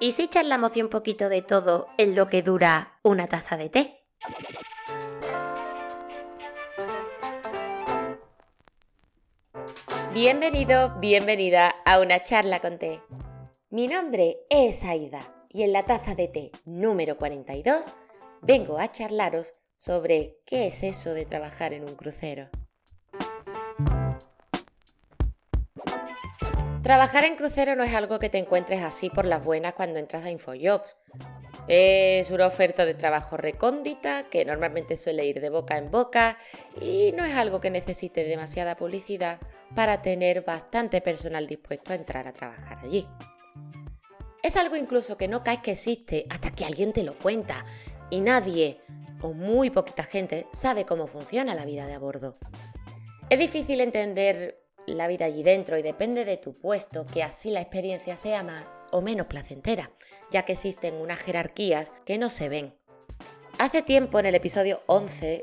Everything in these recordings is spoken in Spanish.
¿Y si charlamos un poquito de todo en lo que dura una taza de té? Bienvenido, bienvenida a una charla con té. Mi nombre es Aida y en la taza de té número 42 vengo a charlaros sobre qué es eso de trabajar en un crucero. Trabajar en crucero no es algo que te encuentres así por las buenas cuando entras a InfoJobs. Es una oferta de trabajo recóndita que normalmente suele ir de boca en boca y no es algo que necesite demasiada publicidad para tener bastante personal dispuesto a entrar a trabajar allí. Es algo incluso que no caes que existe hasta que alguien te lo cuenta y nadie o muy poquita gente sabe cómo funciona la vida de a bordo. Es difícil entender la vida allí dentro y depende de tu puesto que así la experiencia sea más o menos placentera, ya que existen unas jerarquías que no se ven. Hace tiempo en el episodio 11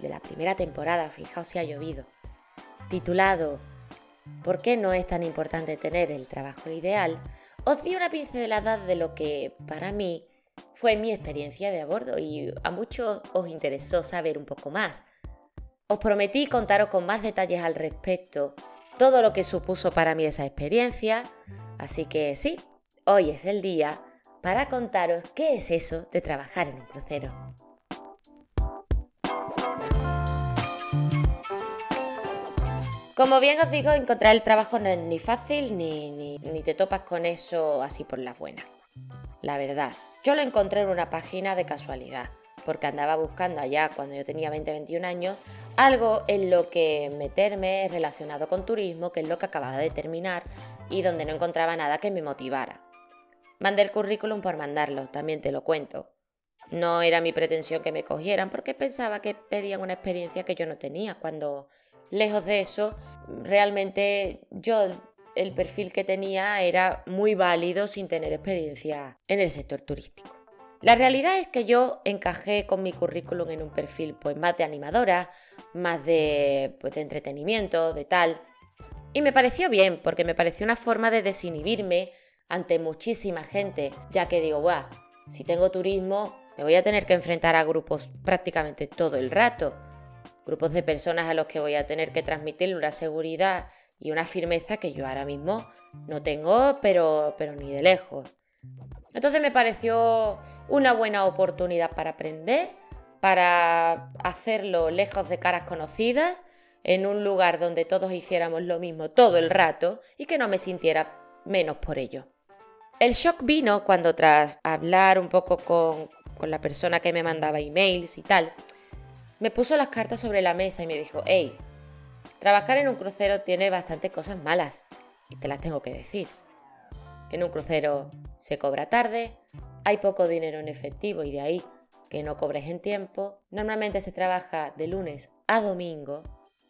de la primera temporada, fijaos si ha llovido, titulado ¿Por qué no es tan importante tener el trabajo ideal? Os di una pincelada de lo que para mí fue mi experiencia de a bordo y a muchos os interesó saber un poco más. Os prometí contaros con más detalles al respecto todo lo que supuso para mí esa experiencia, así que sí, hoy es el día para contaros qué es eso de trabajar en un crucero. Como bien os digo, encontrar el trabajo no es ni fácil ni, ni, te topas con eso así por las buenas. La verdad, yo lo encontré en una página de casualidad porque andaba buscando allá cuando yo tenía 20-21 años algo en lo que meterme relacionado con turismo, que es lo que acababa de terminar y donde no encontraba nada que me motivara. Mandé el currículum por mandarlo, también te lo cuento. No era mi pretensión que me cogieran porque pensaba que pedían una experiencia que yo no tenía, cuando lejos de eso, realmente yo el perfil que tenía era muy válido sin tener experiencia en el sector turístico. La realidad es que yo encajé con mi currículum en un perfil pues más de animadora, más de, pues, de entretenimiento, de tal. Y me pareció bien, porque me pareció una forma de desinhibirme ante muchísima gente, ya que digo, guau, si tengo turismo, me voy a tener que enfrentar a grupos prácticamente todo el rato. Grupos de personas a los que voy a tener que transmitir una seguridad y una firmeza que yo ahora mismo no tengo, pero, pero ni de lejos. Entonces me pareció una buena oportunidad para aprender, para hacerlo lejos de caras conocidas, en un lugar donde todos hiciéramos lo mismo todo el rato y que no me sintiera menos por ello. El shock vino cuando tras hablar un poco con, con la persona que me mandaba emails y tal, me puso las cartas sobre la mesa y me dijo, hey, trabajar en un crucero tiene bastantes cosas malas y te las tengo que decir. En un crucero se cobra tarde, hay poco dinero en efectivo y de ahí que no cobres en tiempo. Normalmente se trabaja de lunes a domingo,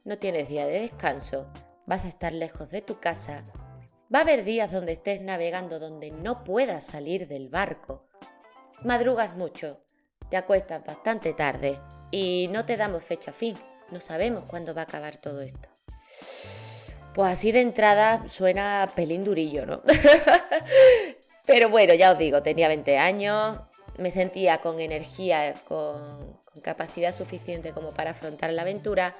no tienes día de descanso, vas a estar lejos de tu casa. Va a haber días donde estés navegando donde no puedas salir del barco. Madrugas mucho, te acuestas bastante tarde y no te damos fecha fin. No sabemos cuándo va a acabar todo esto. Pues así de entrada suena pelín durillo, ¿no? Pero bueno, ya os digo, tenía 20 años, me sentía con energía, con, capacidad suficiente como para afrontar la aventura.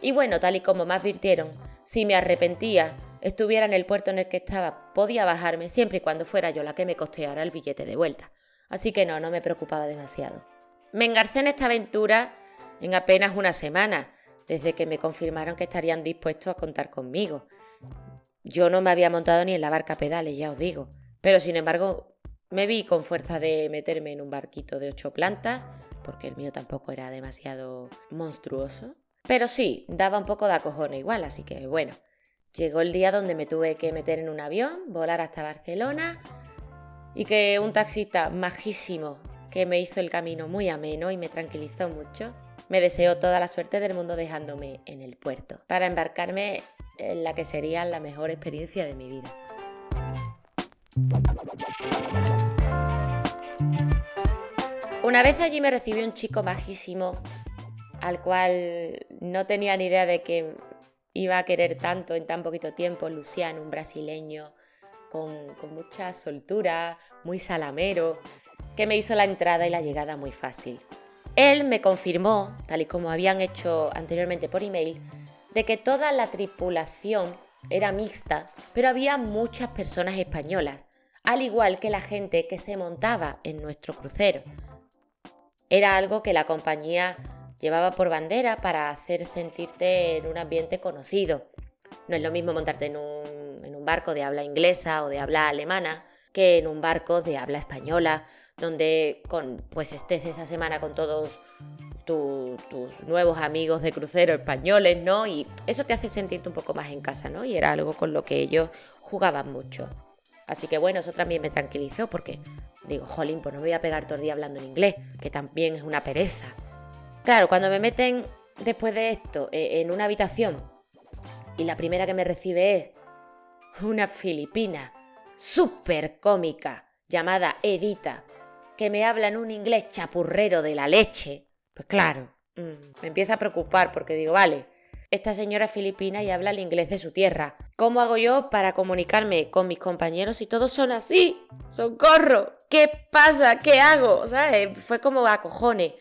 Y bueno, tal y como me advirtieron, si me arrepentía, estuviera en el puerto en el que estaba, podía bajarme siempre y cuando fuera yo la que me costeara el billete de vuelta. Así que no, no me preocupaba demasiado. Me engarcé en esta aventura en apenas una semana, desde que me confirmaron que estarían dispuestos a contar conmigo. Yo no me había montado ni en la barca pedales, ya os digo. Pero sin embargo, me vi con fuerza de meterme en un barquito de ocho plantas, porque el mío tampoco era demasiado monstruoso. Pero sí, daba un poco de acojone igual, así que bueno. Llegó el día donde me tuve que meter en un avión, volar hasta Barcelona y que un taxista majísimo que me hizo el camino muy ameno y me tranquilizó mucho, me deseó toda la suerte del mundo dejándome en el puerto para embarcarme en la que sería la mejor experiencia de mi vida. Una vez allí me recibió un chico majísimo al cual no tenía ni idea de que iba a querer tanto en tan poquito tiempo, Luciano, un brasileño con, con mucha soltura, muy salamero, que me hizo la entrada y la llegada muy fácil. Él me confirmó, tal y como habían hecho anteriormente por email, de que toda la tripulación era mixta, pero había muchas personas españolas, al igual que la gente que se montaba en nuestro crucero. Era algo que la compañía llevaba por bandera para hacer sentirte en un ambiente conocido. No es lo mismo montarte en un, en un barco de habla inglesa o de habla alemana que en un barco de habla española, donde con, pues estés esa semana con todos tus nuevos amigos de crucero españoles, ¿no? Y eso te hace sentirte un poco más en casa, ¿no? Y era algo con lo que ellos jugaban mucho. Así que bueno, eso también me tranquilizó porque digo, jolín, pues no me voy a pegar todo el día hablando en inglés, que también es una pereza. Claro, cuando me meten después de esto e, en una habitación y la primera que me recibe es una filipina súper cómica llamada Edita, que me habla en un inglés chapurrero de la leche, pues claro, mm, me empieza a preocupar porque digo, vale, esta señora es filipina y habla el inglés de su tierra. ¿Cómo hago yo para comunicarme con mis compañeros si todos son así? ¡Socorro! ¿Qué pasa? ¿Qué hago? ¿Sabes? Fue como a cojones.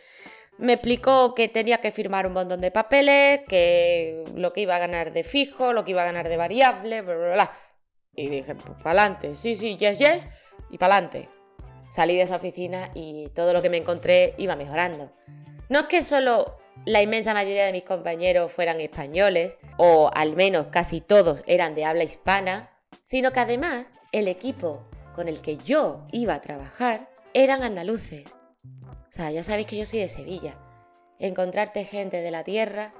Me explicó que tenía que firmar un montón de papeles, que lo que iba a ganar de fijo, lo que iba a ganar de variable, bla, bla, bla. Y dije, pues para adelante, sí, sí, yes, yes, y para adelante. Salí de esa oficina y todo lo que me encontré iba mejorando. No es que solo la inmensa mayoría de mis compañeros fueran españoles, o al menos casi todos eran de habla hispana, sino que además el equipo con el que yo iba a trabajar eran andaluces. O sea, ya sabéis que yo soy de Sevilla. Encontrarte gente de la tierra,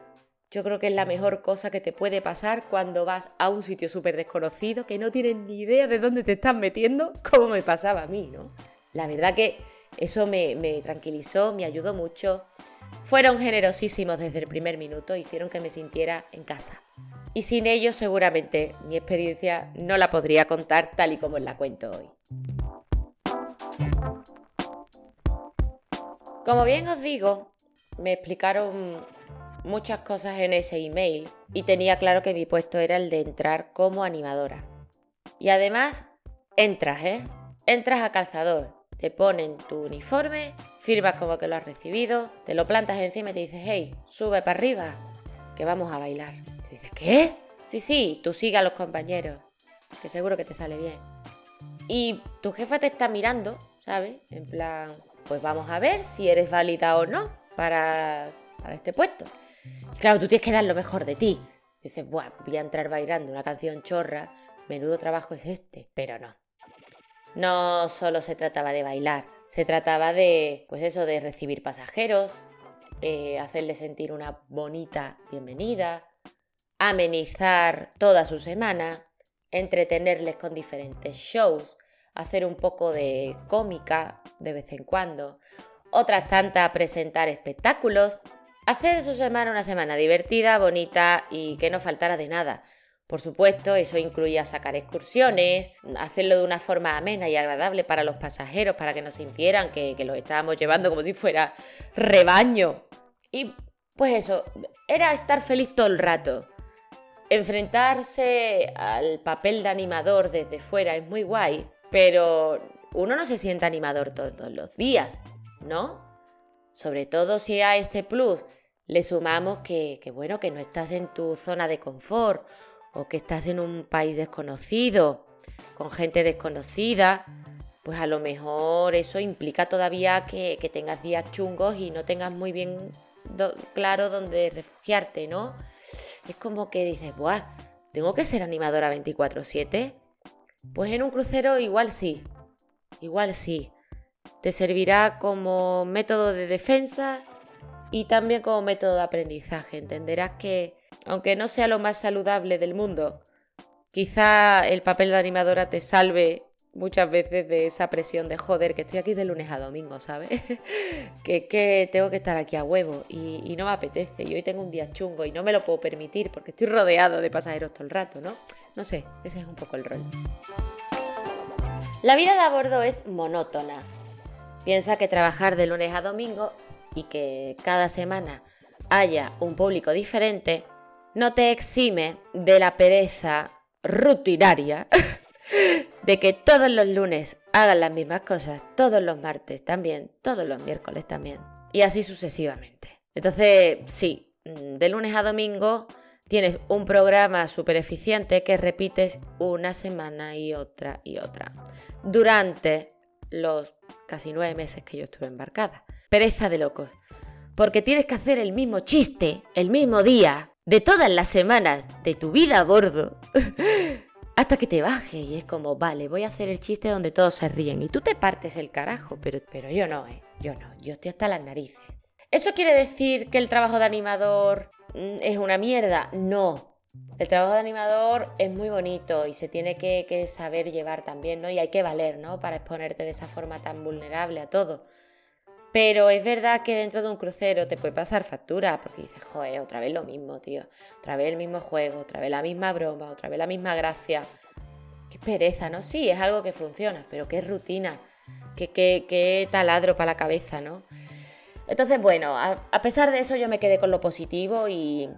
yo creo que es la mejor cosa que te puede pasar cuando vas a un sitio súper desconocido que no tienes ni idea de dónde te estás metiendo, como me pasaba a mí, ¿no? La verdad que eso me, tranquilizó, me ayudó mucho. Fueron generosísimos desde el primer minuto, hicieron que me sintiera en casa. Y sin ellos seguramente mi experiencia no la podría contar tal y como la cuento hoy. Como bien os digo, me explicaron muchas cosas en ese email y tenía claro que mi puesto era el de entrar como animadora. Y además, entras, ¿eh? Entras a calzador te ponen tu uniforme, firmas como que lo has recibido, te lo plantas encima y te dices, hey, sube para arriba, que vamos a bailar. Te dices, ¿qué? Sí, sí, tú sigue a los compañeros, que seguro que te sale bien. Y tu jefa te está mirando, ¿sabes? En plan, pues vamos a ver si eres válida o no para, para este puesto. claro, tú tienes que dar lo mejor de ti. dices, Buah, voy a entrar bailando una canción chorra, menudo trabajo es este, pero no. No solo se trataba de bailar, se trataba de, pues eso, de recibir pasajeros, eh, hacerles sentir una bonita bienvenida, amenizar toda su semana, entretenerles con diferentes shows, hacer un poco de cómica de vez en cuando, otras tantas presentar espectáculos, hacer de su semana una semana divertida, bonita y que no faltara de nada. Por supuesto, eso incluía sacar excursiones, hacerlo de una forma amena y agradable para los pasajeros, para que no sintieran que, los estábamos llevando como si fuera rebaño. Y pues eso, era estar feliz todo el rato. Enfrentarse al papel de animador desde fuera es muy guay, pero uno no se siente animador todos los días, ¿no? Sobre todo si a ese plus le sumamos que, que bueno, que no estás en tu zona de confort o que estás en un país desconocido, con gente desconocida, pues a lo mejor eso implica todavía que, tengas días chungos y no tengas muy bien claro dónde refugiarte, ¿no? Es como que dices, Buah, ¿tengo que ser animadora 24/7? Pues en un crucero igual sí, igual sí. Te servirá como método de defensa y también como método de aprendizaje. Entenderás que aunque no sea lo más saludable del mundo, quizá el papel de animadora te salve muchas veces de esa presión de joder, que estoy aquí de lunes a domingo, ¿sabes? que, que tengo que estar aquí a huevo y, y, no me apetece. Y hoy tengo un día chungo y no me lo puedo permitir porque estoy rodeado de pasajeros todo el rato, ¿no? No sé, ese es un poco el rol. La vida de a bordo es monótona. Piensa que trabajar de lunes a domingo y que cada semana haya un público diferente no te exime de la pereza rutinaria de que todos los lunes hagan las mismas cosas, todos los martes también, todos los miércoles también, y así sucesivamente. Entonces, sí, mm, de lunes a domingo tienes un programa súper eficiente que repites una semana y otra y otra. Durante los casi nueve meses que yo estuve embarcada. Pereza de locos. Porque tienes que hacer el mismo chiste, el mismo día, de todas las semanas de tu vida a bordo. hasta que te baje y es como, vale, voy a hacer el chiste donde todos se ríen y tú te partes el carajo, pero, pero yo no, ¿eh? Yo no, yo estoy hasta las narices. ¿Eso quiere decir que el trabajo de animador mm, es una mierda? No. El trabajo de animador es muy bonito y se tiene que, que, saber llevar también, ¿no? Y hay que valer, ¿no? Para exponerte de esa forma tan vulnerable a todo. Pero es verdad que dentro de un crucero te puede pasar factura, porque dices, joder, otra vez lo mismo, tío. Otra vez el mismo juego, otra vez la misma broma, otra vez la misma gracia. Qué pereza, ¿no? Sí, es algo que funciona, pero qué rutina, qué, qué, qué taladro para la cabeza, ¿no? Entonces, bueno, a, pesar de eso yo me quedé con lo positivo y,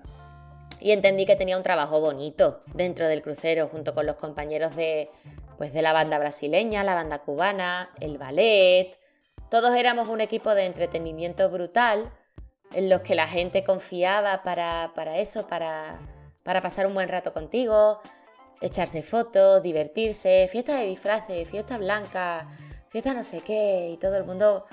entendí que tenía un trabajo bonito dentro del crucero junto con los compañeros de, pues, de la banda brasileña, la banda cubana, el ballet. Todos éramos un equipo de entretenimiento brutal en los que la gente confiaba para, eso, para, para pasar un buen rato contigo, echarse fotos, divertirse, fiesta de disfraces, fiesta blanca, fiesta no sé qué, y todo el mundo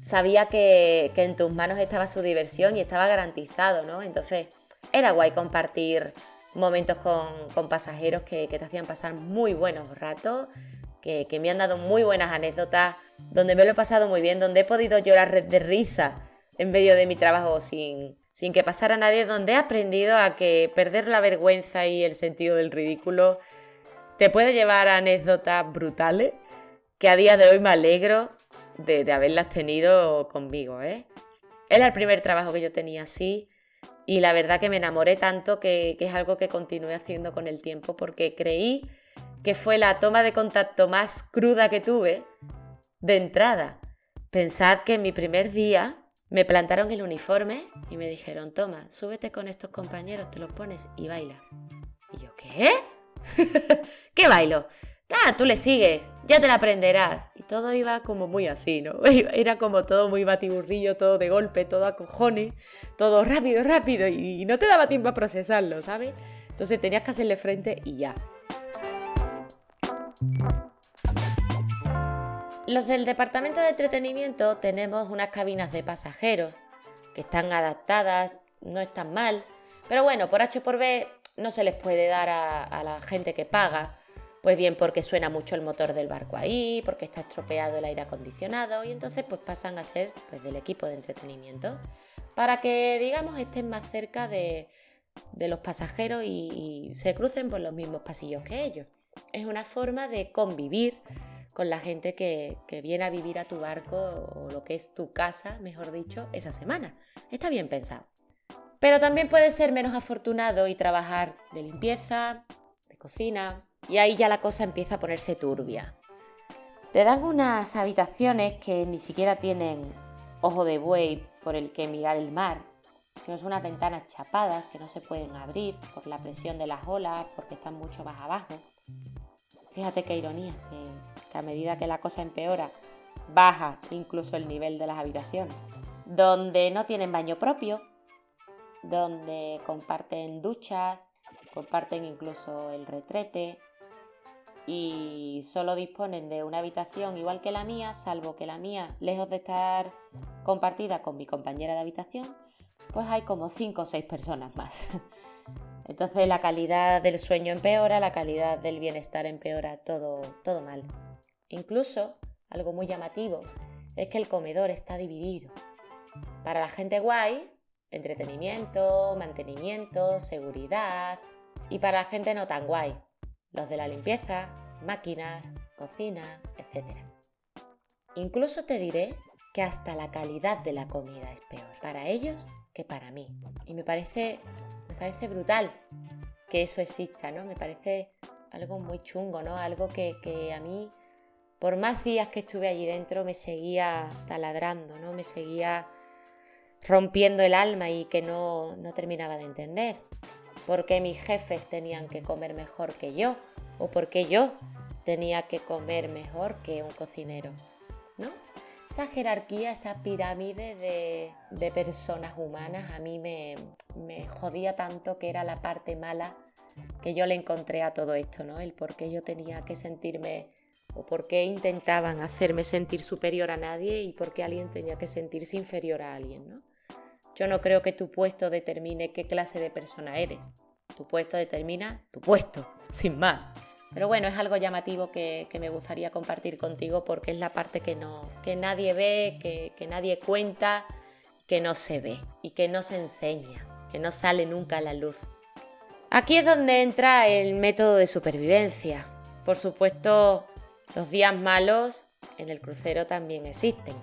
sabía que, en tus manos estaba su diversión y estaba garantizado, ¿no? Entonces era guay compartir momentos con, pasajeros que, te hacían pasar muy buenos ratos, que, me han dado muy buenas anécdotas, donde me lo he pasado muy bien, donde he podido llorar de risa en medio de mi trabajo sin, sin que pasara nadie, donde he aprendido a que perder la vergüenza y el sentido del ridículo te puede llevar a anécdotas brutales, que a día de hoy me alegro de, haberlas tenido conmigo, ¿eh? Era el primer trabajo que yo tenía así y la verdad que me enamoré tanto que, es algo que continué haciendo con el tiempo porque creí que fue la toma de contacto más cruda que tuve de entrada. Pensad que en mi primer día me plantaron el uniforme y me dijeron, toma, súbete con estos compañeros, te los pones y bailas. Y yo, ¿qué? ¿Qué bailo? Ah, tú le sigues, ya te la aprenderás. Y todo iba como muy así, ¿no? Era como todo muy batiburrillo, todo de golpe, todo a cojones, todo rápido, rápido, y no te daba tiempo a procesarlo, ¿sabes? Entonces tenías que hacerle frente y ya. Los del departamento de entretenimiento tenemos unas cabinas de pasajeros que están adaptadas, no están mal, pero bueno, por H por B no se les puede dar a, la gente que paga pues bien porque suena mucho el motor del barco ahí, porque está estropeado el aire acondicionado y entonces pues pasan a ser pues del equipo de entretenimiento para que digamos estén más cerca de, los pasajeros y, se crucen por los mismos pasillos que ellos. Es una forma de convivir con la gente que, que, viene a vivir a tu barco o lo que es tu casa, mejor dicho, esa semana. Está bien pensado. Pero también puede ser menos afortunado y trabajar de limpieza, de cocina, y ahí ya la cosa empieza a ponerse turbia. Te dan unas habitaciones que ni siquiera tienen ojo de buey por el que mirar el mar, sino son unas ventanas chapadas que no se pueden abrir por la presión de las olas, porque están mucho más abajo. Fíjate qué ironía, que, a medida que la cosa empeora, baja incluso el nivel de las habitaciones. Donde no tienen baño propio, donde comparten duchas, comparten incluso el retrete, y solo disponen de una habitación igual que la mía, salvo que la mía, lejos de estar compartida con mi compañera de habitación, pues hay como 5 o 6 personas más. Entonces la calidad del sueño empeora, la calidad del bienestar empeora, todo, todo mal. Incluso, algo muy llamativo, es que el comedor está dividido. Para la gente guay, entretenimiento, mantenimiento, seguridad. Y para la gente no tan guay, los de la limpieza, máquinas, cocina, etc. Incluso te diré que hasta la calidad de la comida es peor para ellos que para mí. Y me parece, me parece brutal que eso exista, ¿no? Me parece algo muy chungo, ¿no? Algo que, que a mí, por más días que estuve allí dentro, me seguía taladrando, ¿no? Me seguía rompiendo el alma y que no, no terminaba de entender por qué mis jefes tenían que comer mejor que yo, o por qué yo tenía que comer mejor que un cocinero, ¿no? Esa jerarquía, esa pirámide de, personas humanas a mí me, me jodía tanto que era la parte mala que yo le encontré a todo esto, ¿no? El por qué yo tenía que sentirme o por qué intentaban hacerme sentir superior a nadie y por qué alguien tenía que sentirse inferior a alguien, ¿no? Yo no creo que tu puesto determine qué clase de persona eres. Tu puesto determina tu puesto, sin más. Pero bueno, es algo llamativo que, me gustaría compartir contigo porque es la parte que, no, que nadie ve, que, que nadie cuenta, que no se ve y que no se enseña, que no sale nunca a la luz. Aquí es donde entra el método de supervivencia. Por supuesto, los días malos en el crucero también existen.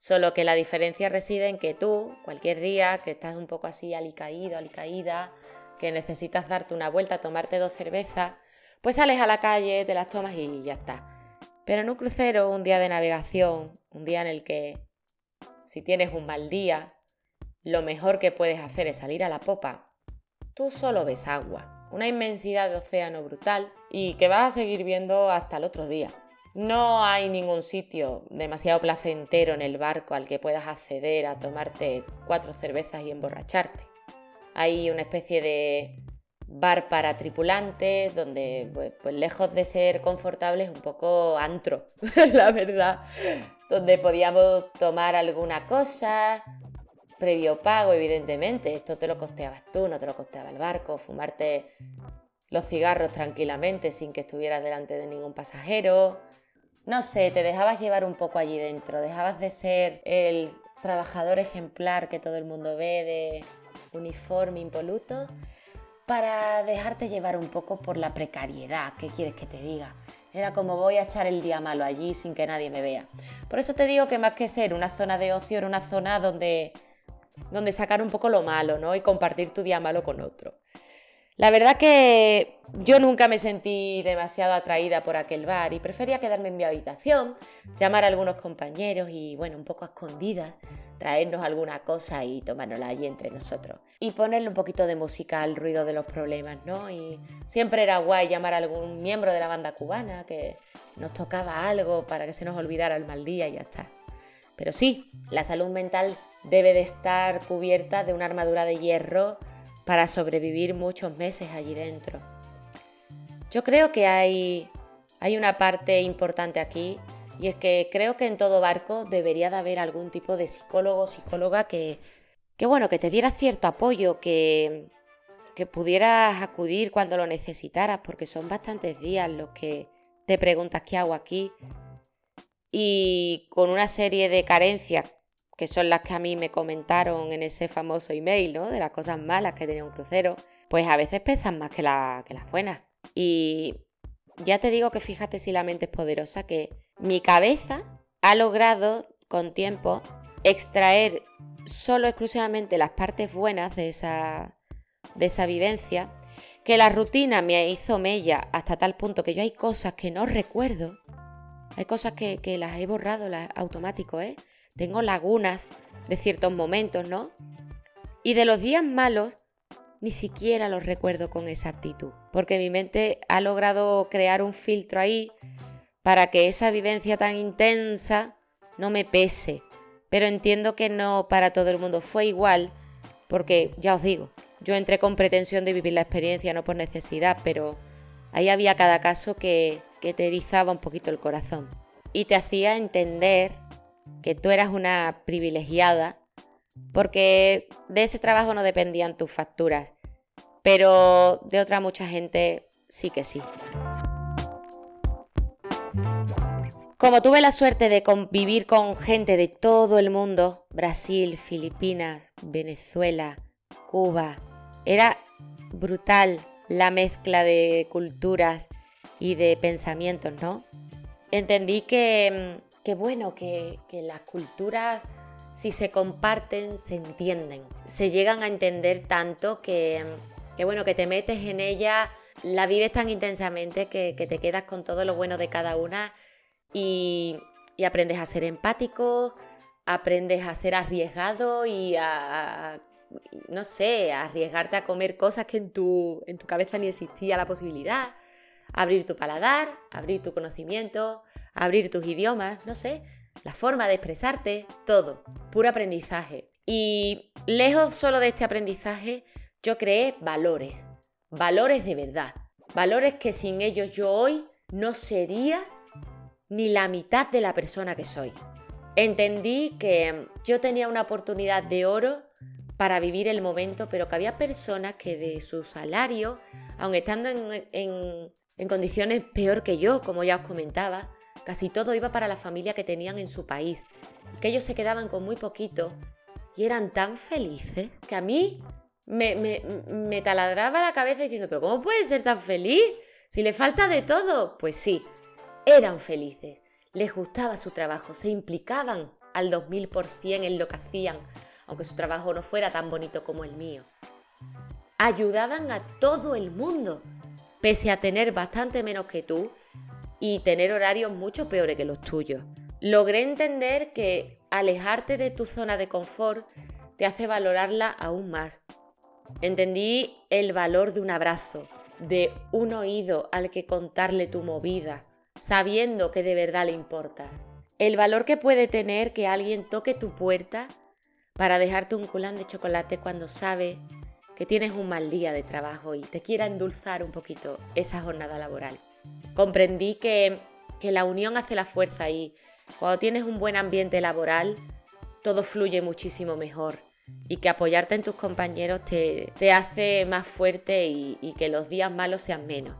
Solo que la diferencia reside en que tú, cualquier día que estás un poco así alicaído, alicaída, que necesitas darte una vuelta, tomarte dos cervezas, pues sales a la calle, te las tomas y ya está. Pero en un crucero, un día de navegación, un día en el que, si tienes un mal día, lo mejor que puedes hacer es salir a la popa tú solo ves agua, una inmensidad de océano brutal y que vas a seguir viendo hasta el otro día. No hay ningún sitio demasiado placentero en el barco al que puedas acceder a tomarte cuatro cervezas y emborracharte. Hay una especie de bar para tripulantes donde, pues, pues lejos de ser confortable, es un poco antro, la verdad. Donde podíamos tomar alguna cosa, previo pago, evidentemente. Esto te lo costeabas tú, no te lo costeaba el barco. Fumarte los cigarros tranquilamente sin que estuvieras delante de ningún pasajero. No sé, te dejabas llevar un poco allí dentro. Dejabas de ser el trabajador ejemplar que todo el mundo ve de uniforme impoluto para dejarte llevar un poco por la precariedad. ¿Qué quieres que te diga? Era como voy a echar el día malo allí sin que nadie me vea. Por eso te digo que más que ser una zona de ocio, era una zona donde donde sacar un poco lo malo, ¿no? Y compartir tu día malo con otro. La verdad que yo nunca me sentí demasiado atraída por aquel bar y prefería quedarme en mi habitación, llamar a algunos compañeros y, bueno, un poco a escondidas, traernos alguna cosa y tomárnosla allí entre nosotros. Y ponerle un poquito de música al ruido de los problemas, ¿no? Y siempre era guay llamar a algún miembro de la banda cubana que nos tocaba algo para que se nos olvidara el mal día y ya está. Pero sí, la salud mental debe de estar cubierta de una armadura de hierro para sobrevivir muchos meses allí dentro. Yo creo que hay, hay una parte importante aquí y es que creo que en todo barco debería de haber algún tipo de psicólogo o psicóloga que, que, bueno, que te diera cierto apoyo, que, que pudieras acudir cuando lo necesitaras, porque son bastantes días los que te preguntas qué hago aquí y con una serie de carencias que son las que a mí me comentaron en ese famoso email, ¿no? De las cosas malas que tenía un crucero, pues a veces pesan más que, las buenas. Y ya te digo que fíjate si la mente es poderosa, que mi cabeza ha logrado con tiempo extraer solo exclusivamente las partes buenas de esa, de esa vivencia, que la rutina me hizo mella hasta tal punto que yo hay cosas que no recuerdo, hay cosas que, que las he borrado las, automático, ¿eh? Tengo lagunas de ciertos momentos, ¿no? Y de los días malos, ni siquiera los recuerdo con exactitud, porque mi mente ha logrado crear un filtro ahí para que esa vivencia tan intensa no me pese. Pero entiendo que no para todo el mundo fue igual, porque ya os digo, yo entré con pretensión de vivir la experiencia, no por necesidad, pero ahí había cada caso que, que te erizaba un poquito el corazón y te hacía entender que tú eras una privilegiada, porque de ese trabajo no dependían tus facturas, pero de otra mucha gente sí que sí. Como tuve la suerte de convivir con gente de todo el mundo, Brasil, Filipinas, Venezuela, Cuba, era brutal la mezcla de culturas y de pensamientos, ¿no? Entendí que Qué bueno, que, las culturas, si se comparten, se entienden. Se llegan a entender tanto que, bueno, que te metes en ella, la vives tan intensamente que, te quedas con todo lo bueno de cada una y, aprendes a ser empático, aprendes a ser arriesgado y a, no sé, a arriesgarte a comer cosas que en tu, en tu cabeza ni existía la posibilidad abrir tu paladar, abrir tu conocimiento, abrir tus idiomas, no sé, la forma de expresarte, todo, puro aprendizaje. Y lejos solo de este aprendizaje, yo creé valores, valores de verdad, valores que sin ellos yo hoy no sería ni la mitad de la persona que soy. Entendí que yo tenía una oportunidad de oro para vivir el momento, pero que había personas que de su salario, aun estando en, condiciones peor que yo, como ya os comentaba, casi todo iba para la familia que tenían en su país, que ellos se quedaban con muy poquito y eran tan felices que a mí me, me, me taladraba la cabeza diciendo, pero ¿cómo puede ser tan feliz? Si le falta de todo. Pues sí, eran felices, les gustaba su trabajo, se implicaban al 2000% en lo que hacían, aunque su trabajo no fuera tan bonito como el mío. Ayudaban a todo el mundo, pese a tener bastante menos que tú y tener horarios mucho peores que los tuyos. Logré entender que alejarte de tu zona de confort te hace valorarla aún más. Entendí el valor de un abrazo, de un oído al que contarle tu movida, sabiendo que de verdad le importas. El valor que puede tener que alguien toque tu puerta para dejarte un culán de chocolate cuando sabe que tienes un mal día de trabajo y te quiera endulzar un poquito esa jornada laboral. Comprendí que, que la unión hace la fuerza y cuando tienes un buen ambiente laboral, todo fluye muchísimo mejor y que apoyarte en tus compañeros te, te hace más fuerte y, y que los días malos sean menos.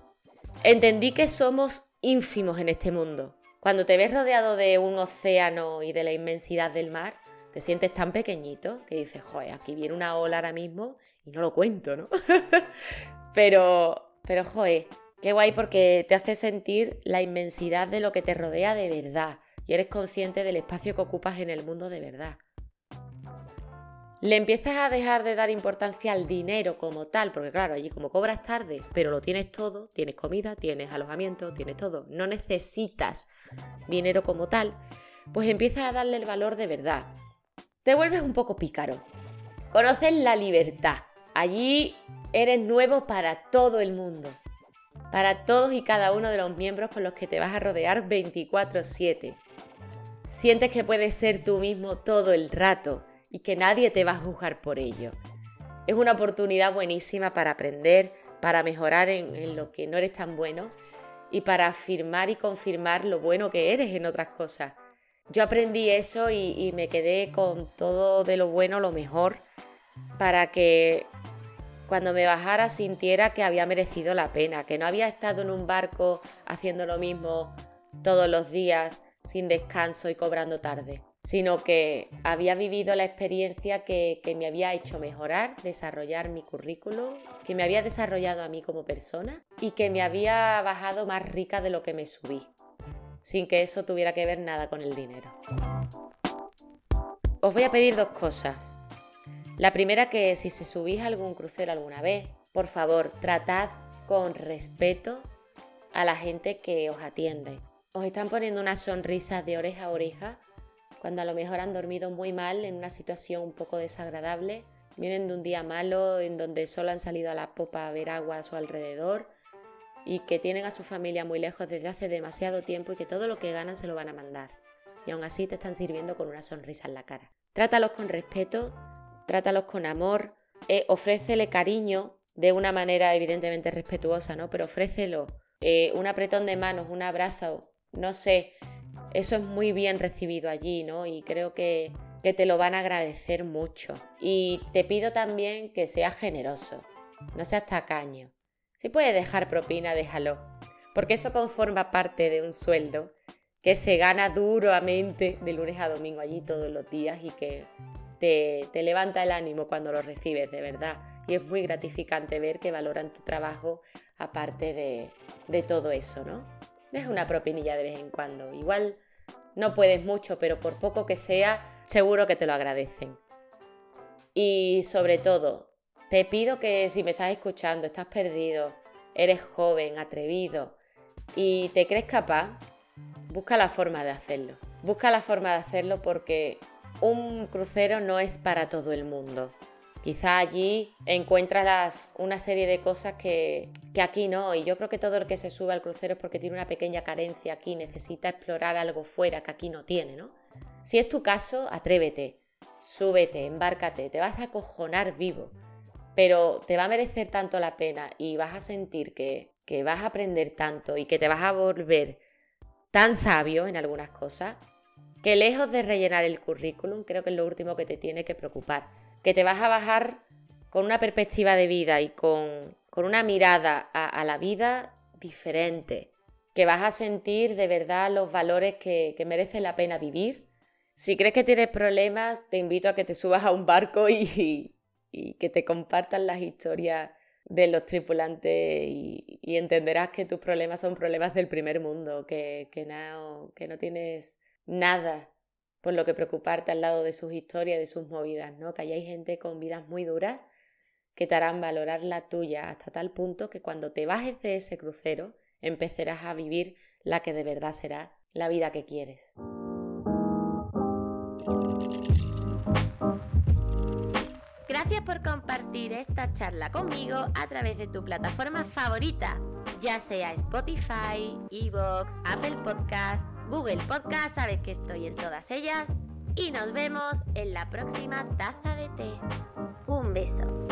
Entendí que somos ínfimos en este mundo. Cuando te ves rodeado de un océano y de la inmensidad del mar, te sientes tan pequeñito que dices, joder, aquí viene una ola ahora mismo y no lo cuento, ¿no? pero, pero, joder, qué guay porque te hace sentir la inmensidad de lo que te rodea de verdad y eres consciente del espacio que ocupas en el mundo de verdad le empiezas a dejar de dar importancia al dinero como tal, porque claro, allí como cobras tarde, pero lo tienes todo, tienes comida, tienes alojamiento, tienes todo, no necesitas dinero como tal, pues empiezas a darle el valor de verdad. Te vuelves un poco pícaro. Conoces la libertad. Allí eres nuevo para todo el mundo. Para todos y cada uno de los miembros con los que te vas a rodear 24/7. Sientes que puedes ser tú mismo todo el rato y que nadie te va a juzgar por ello. Es una oportunidad buenísima para aprender, para mejorar en, lo que no eres tan bueno y para afirmar y confirmar lo bueno que eres en otras cosas. Yo aprendí eso y, me quedé con todo de lo bueno, lo mejor, para que cuando me bajara sintiera que había merecido la pena, que no había estado en un barco haciendo lo mismo todos los días, sin descanso y cobrando tarde sino que había vivido la experiencia que, me había hecho mejorar, desarrollar mi currículum, que me había desarrollado a mí como persona y que me había bajado más rica de lo que me subí, sin que eso tuviera que ver nada con el dinero. Os voy a pedir dos cosas. La primera que si se subís a algún crucero alguna vez, por favor, tratad con respeto a la gente que os atiende. Os están poniendo una sonrisa de oreja a oreja cuando a lo mejor han dormido muy mal en una situación un poco desagradable, vienen de un día malo en donde solo han salido a la popa a ver agua a su alrededor y que tienen a su familia muy lejos desde hace demasiado tiempo y que todo lo que ganan se lo van a mandar. Y aún así te están sirviendo con una sonrisa en la cara. Trátalos con respeto, trátalos con amor, eh, ofrécele cariño de una manera evidentemente respetuosa, ¿no? Pero ofrécelo. Eh, un apretón de manos, un abrazo, no sé, eso es muy bien recibido allí, ¿no? Y creo que, que te lo van a agradecer mucho. Y te pido también que seas generoso, no seas tacaño. Si puedes dejar propina, déjalo, porque eso conforma parte de un sueldo que se gana duramente de lunes a domingo allí todos los días y que te, te, levanta el ánimo cuando lo recibes, de verdad. Y es muy gratificante ver que valoran tu trabajo aparte de, de todo eso, ¿no? Deja una propinilla de vez en cuando. Igual no puedes mucho, pero por poco que sea, seguro que te lo agradecen. Y sobre todo, te pido que si me estás escuchando, estás perdido, eres joven, atrevido y te crees capaz, busca la forma de hacerlo. Busca la forma de hacerlo porque un crucero no es para todo el mundo. Quizá allí encuentras una serie de cosas que, que aquí no. Y yo creo que todo el que se sube al crucero es porque tiene una pequeña carencia aquí, necesita explorar algo fuera que aquí no tiene, ¿no? Si es tu caso, atrévete, súbete, embárcate, te vas a acojonar vivo, pero te va a merecer tanto la pena y vas a sentir que, que vas a aprender tanto y que te vas a volver tan sabio en algunas cosas, que lejos de rellenar el currículum, creo que es lo último que te tiene que preocupar que te vas a bajar con una perspectiva de vida y con, una mirada a, la vida diferente, que vas a sentir de verdad los valores que, que merece la pena vivir. Si crees que tienes problemas, te invito a que te subas a un barco y, que te compartan las historias de los tripulantes y, entenderás que tus problemas son problemas del primer mundo, que, que, no, que no tienes nada por lo que preocuparte al lado de sus historias, de sus movidas, ¿no? Que hay gente con vidas muy duras que te harán valorar la tuya hasta tal punto que cuando te bajes de ese crucero empezarás a vivir la que de verdad será la vida que quieres. Gracias por compartir esta charla conmigo a través de tu plataforma favorita, ya sea Spotify, Evox, Apple Podcast Google Podcast, sabes que estoy en todas ellas. Y nos vemos en la próxima taza de té. Un beso.